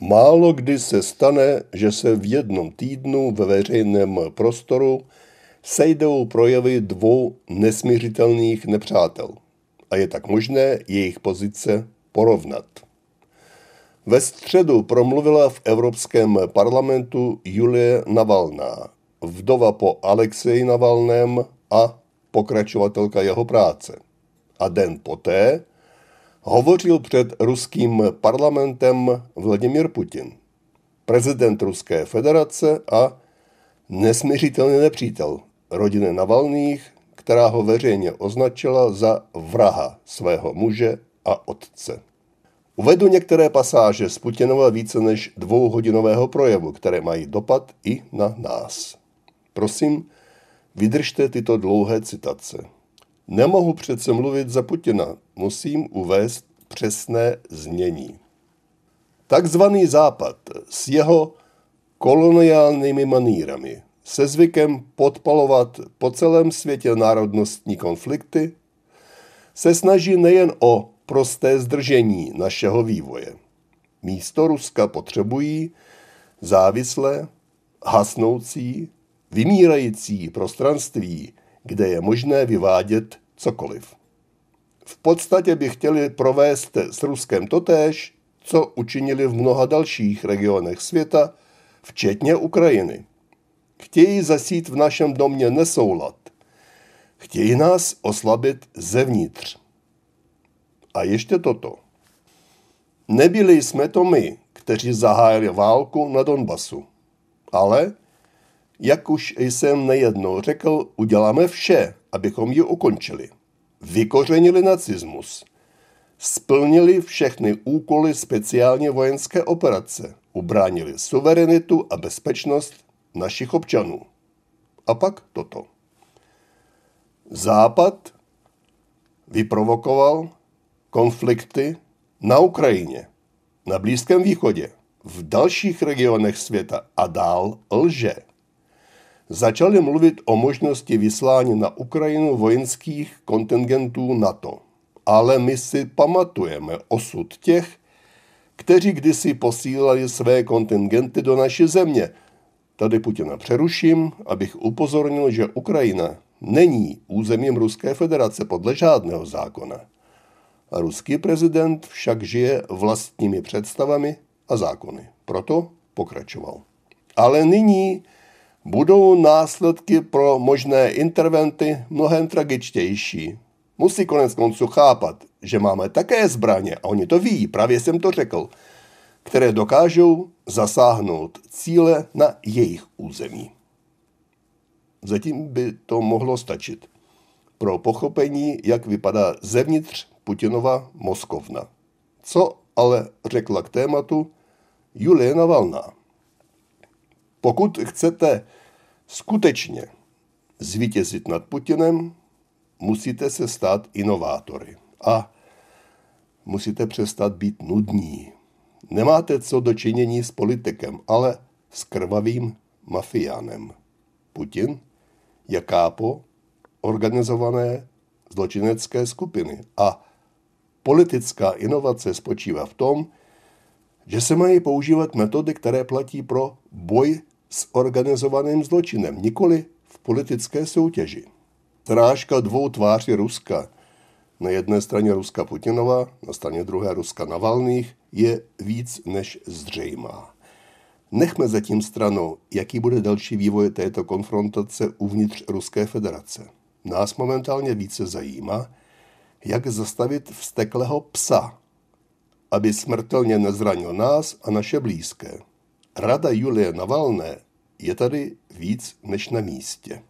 Málo kdy se stane, že se v jednom týdnu ve veřejném prostoru sejdou projevy dvou nesmířitelných nepřátel a je tak možné jejich pozice porovnat. Ve středu promluvila v Evropském parlamentu Julie Navalná, vdova po Alexeji Navalném a pokračovatelka jeho práce. A den poté hovořil před ruským parlamentem Vladimir Putin, prezident Ruské federace a nesměřitelný nepřítel rodiny Navalných, která ho veřejně označila za vraha svého muže a otce. Uvedu některé pasáže z Putinova více než dvouhodinového projevu, které mají dopad i na nás. Prosím, vydržte tyto dlouhé citace. Nemohu přece mluvit za Putina, musím uvést přesné znění. Takzvaný Západ s jeho koloniálními manírami, se zvykem podpalovat po celém světě národnostní konflikty, se snaží nejen o prosté zdržení našeho vývoje. Místo Ruska potřebují závislé, hasnoucí, vymírající prostranství, kde je možné vyvádět cokoliv. V podstatě by chtěli provést s Ruskem totéž, co učinili v mnoha dalších regionech světa, včetně Ukrajiny. Chtějí zasít v našem domě nesoulad. Chtějí nás oslabit zevnitř. A ještě toto. Nebyli jsme to my, kteří zahájili válku na Donbasu. Ale, jak už jsem nejednou řekl, uděláme vše, abychom ji ukončili. Vykořenili nacismus. Splnili všechny úkoly speciálně vojenské operace. Ubránili suverenitu a bezpečnost našich občanů. A pak toto. Západ vyprovokoval konflikty na Ukrajině, na Blízkém východě, v dalších regionech světa a dál lže. Začali mluvit o možnosti vyslání na Ukrajinu vojenských kontingentů NATO. Ale my si pamatujeme osud těch, kteří kdysi posílali své kontingenty do naší země. Tady Putina přeruším, abych upozornil, že Ukrajina není územím Ruské federace podle žádného zákona. A ruský prezident však žije vlastními představami a zákony. Proto pokračoval. Ale nyní budou následky pro možné interventy mnohem tragičtější. Musí konec konců chápat, že máme také zbraně, a oni to ví, právě jsem to řekl, které dokážou zasáhnout cíle na jejich území. Zatím by to mohlo stačit pro pochopení, jak vypadá zevnitř Putinova Moskovna. Co ale řekla k tématu Julie Navalná. Pokud chcete skutečně zvítězit nad Putinem, musíte se stát inovátory a musíte přestat být nudní. Nemáte co dočinění s politikem, ale s krvavým mafiánem. Putin je kápo organizované zločinecké skupiny a politická inovace spočívá v tom, že se mají používat metody, které platí pro boj s organizovaným zločinem, nikoli v politické soutěži. Zrážka dvou tváří Ruska, na jedné straně Ruska Putinova, na straně druhé Ruska Navalných, je víc než zřejmá. Nechme zatím stranou, jaký bude další vývoj této konfrontace uvnitř Ruské federace. Nás momentálně více zajímá, jak zastavit vsteklého psa, aby smrtelně nezranil nás a naše blízké. Rada Julie Navalné je tady víc než na místě.